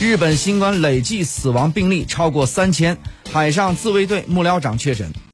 日本新冠累计死亡病例超过三千海上自卫队幕僚长确诊。